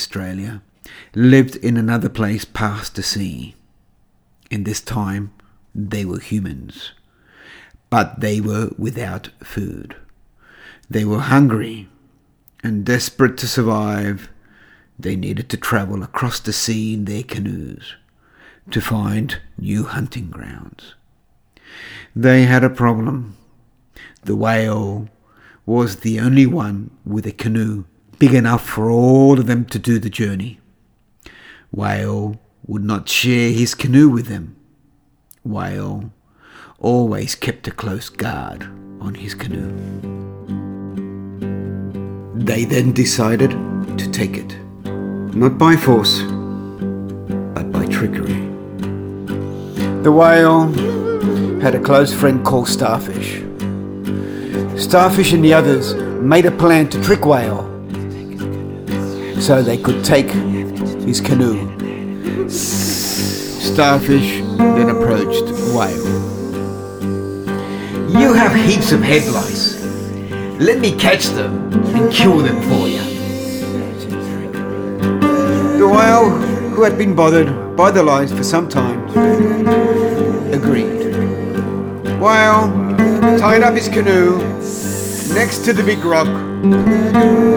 Australia lived in another place past the sea. In this time, they were humans, but they were without food. They were hungry and desperate to survive. They needed to travel across the sea in their canoes to find new hunting grounds. They had a problem. The whale was the only one with a canoe big enough for all of them to do the journey. Whale would not share his canoe with them. Whale always kept a close guard on his canoe. They then decided to take it, not by force, but by trickery. The whale had a close friend called Starfish. Starfish and the others made a plan to trick Whale so they could take his canoe. Starfish then approached Whale. You have heaps of head lice. Let me catch them and kill them for you. The whale, who had been bothered by the lice for some time, agreed. Whale tied up his canoe next to the big rock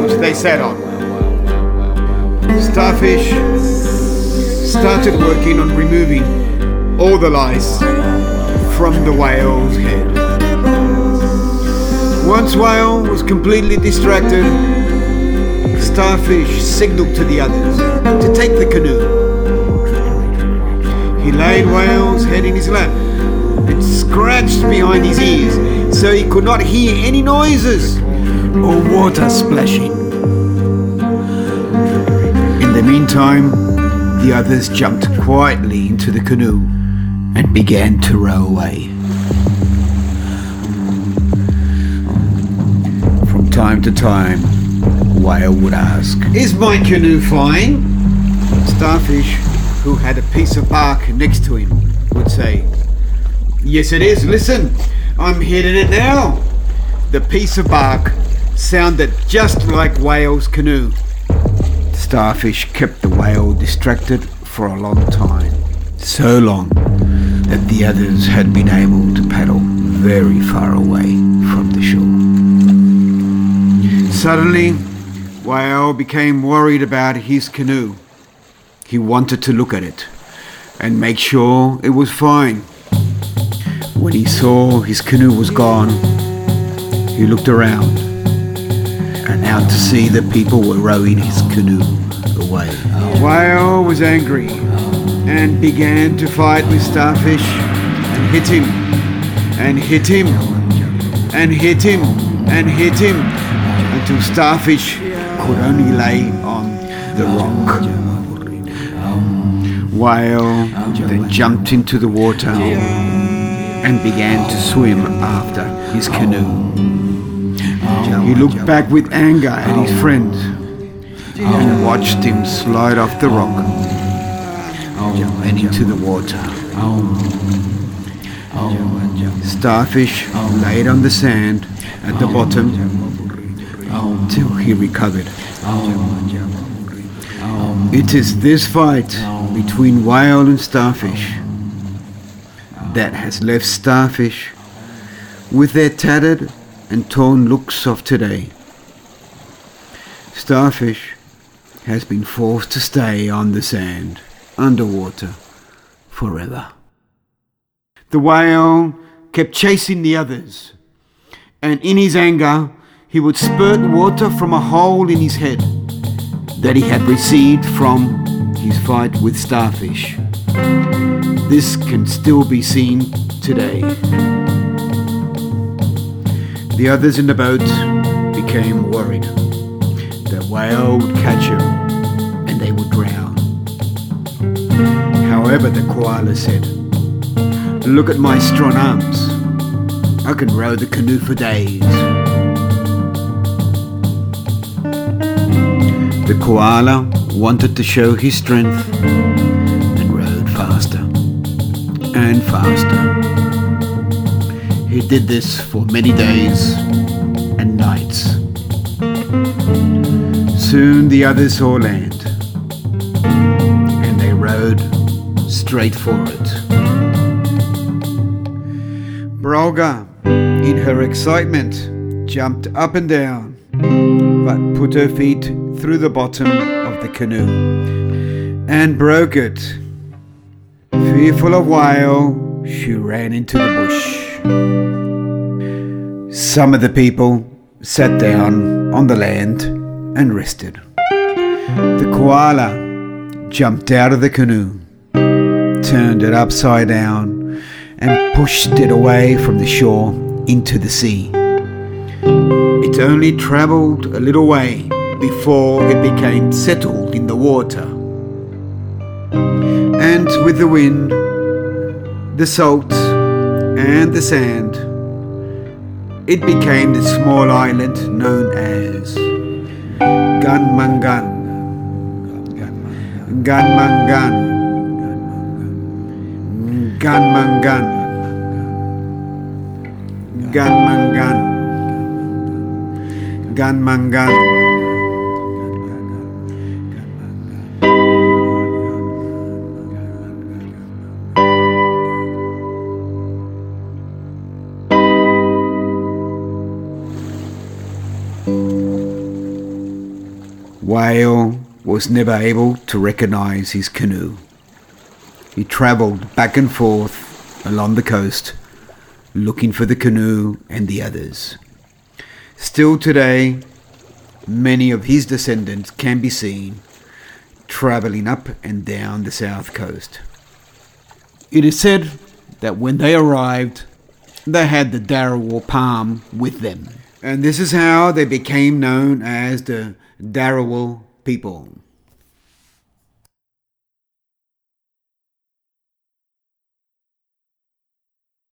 which they sat on. Starfish started working on removing all the lice from the whale's head. Once Whale was completely distracted, Starfish signaled to the others to take the canoe. He laid Whale's head in his lap and scratched behind his ears so he could not hear any noises or water splashing. The meantime, the others jumped quietly into the canoe and began to row away. From time to time, Whale would ask, Is my canoe fine? Starfish, who had a piece of bark next to him, would say, Yes, it is. Listen, I'm hitting it now. The piece of bark sounded just like Whale's canoe. Starfish kept the whale distracted for a long time. So long that the others had been able to paddle very far away from the shore. Suddenly, Whale became worried about his canoe. He wanted to look at it and make sure it was fine. When he saw his canoe was gone, he looked around and out to see that people were rowing his canoe away. Whale was angry and began to fight with Starfish and hit him and hit him and hit him and hit him until Starfish could only lay on the rock. Whale then jumped into the water and began to swim after his canoe. He looked back with anger at his friend. And watched him slide off the rock. And into the water. Starfish laid on the sand at the bottom till he recovered. It is this fight between whale and starfish that has left starfish with their tattered and torn looks of today. Starfish has been forced to stay on the sand, underwater, forever. The whale kept chasing the others, and in his anger, he would spurt water from a hole in his head that he had received from his fight with starfish. This can still be seen today. The others in the boat became worried. The whale would catch him and they would drown. However, the koala said, Look at my strong arms. I can row the canoe for days. The koala wanted to show his strength and rowed faster and faster. He did this for many days and nights. Soon the others saw land, and they rowed straight for it. Brolga, in her excitement, jumped up and down, but put her feet through the bottom of the canoe and broke it. Fearful of Whale, she ran into the bush. Some of the people sat down on the land and rested. The koala jumped out of the canoe, turned it upside down, and pushed it away from the shore into the sea. It only travelled a little way before it became settled in the water. And with the wind, the salt, and the sand, it became the small island known as Gang Man Gang. Ganmangan. Gang Man Gang. Ganmangan. Gang Man Gang. Whale was never able to recognize his canoe. He travelled back and forth along the coast, looking for the canoe and the others. Still today, many of his descendants can be seen travelling up and down the south coast. It is said that when they arrived, they had the Darawal palm with them. And this is how they became known as the Darawal people.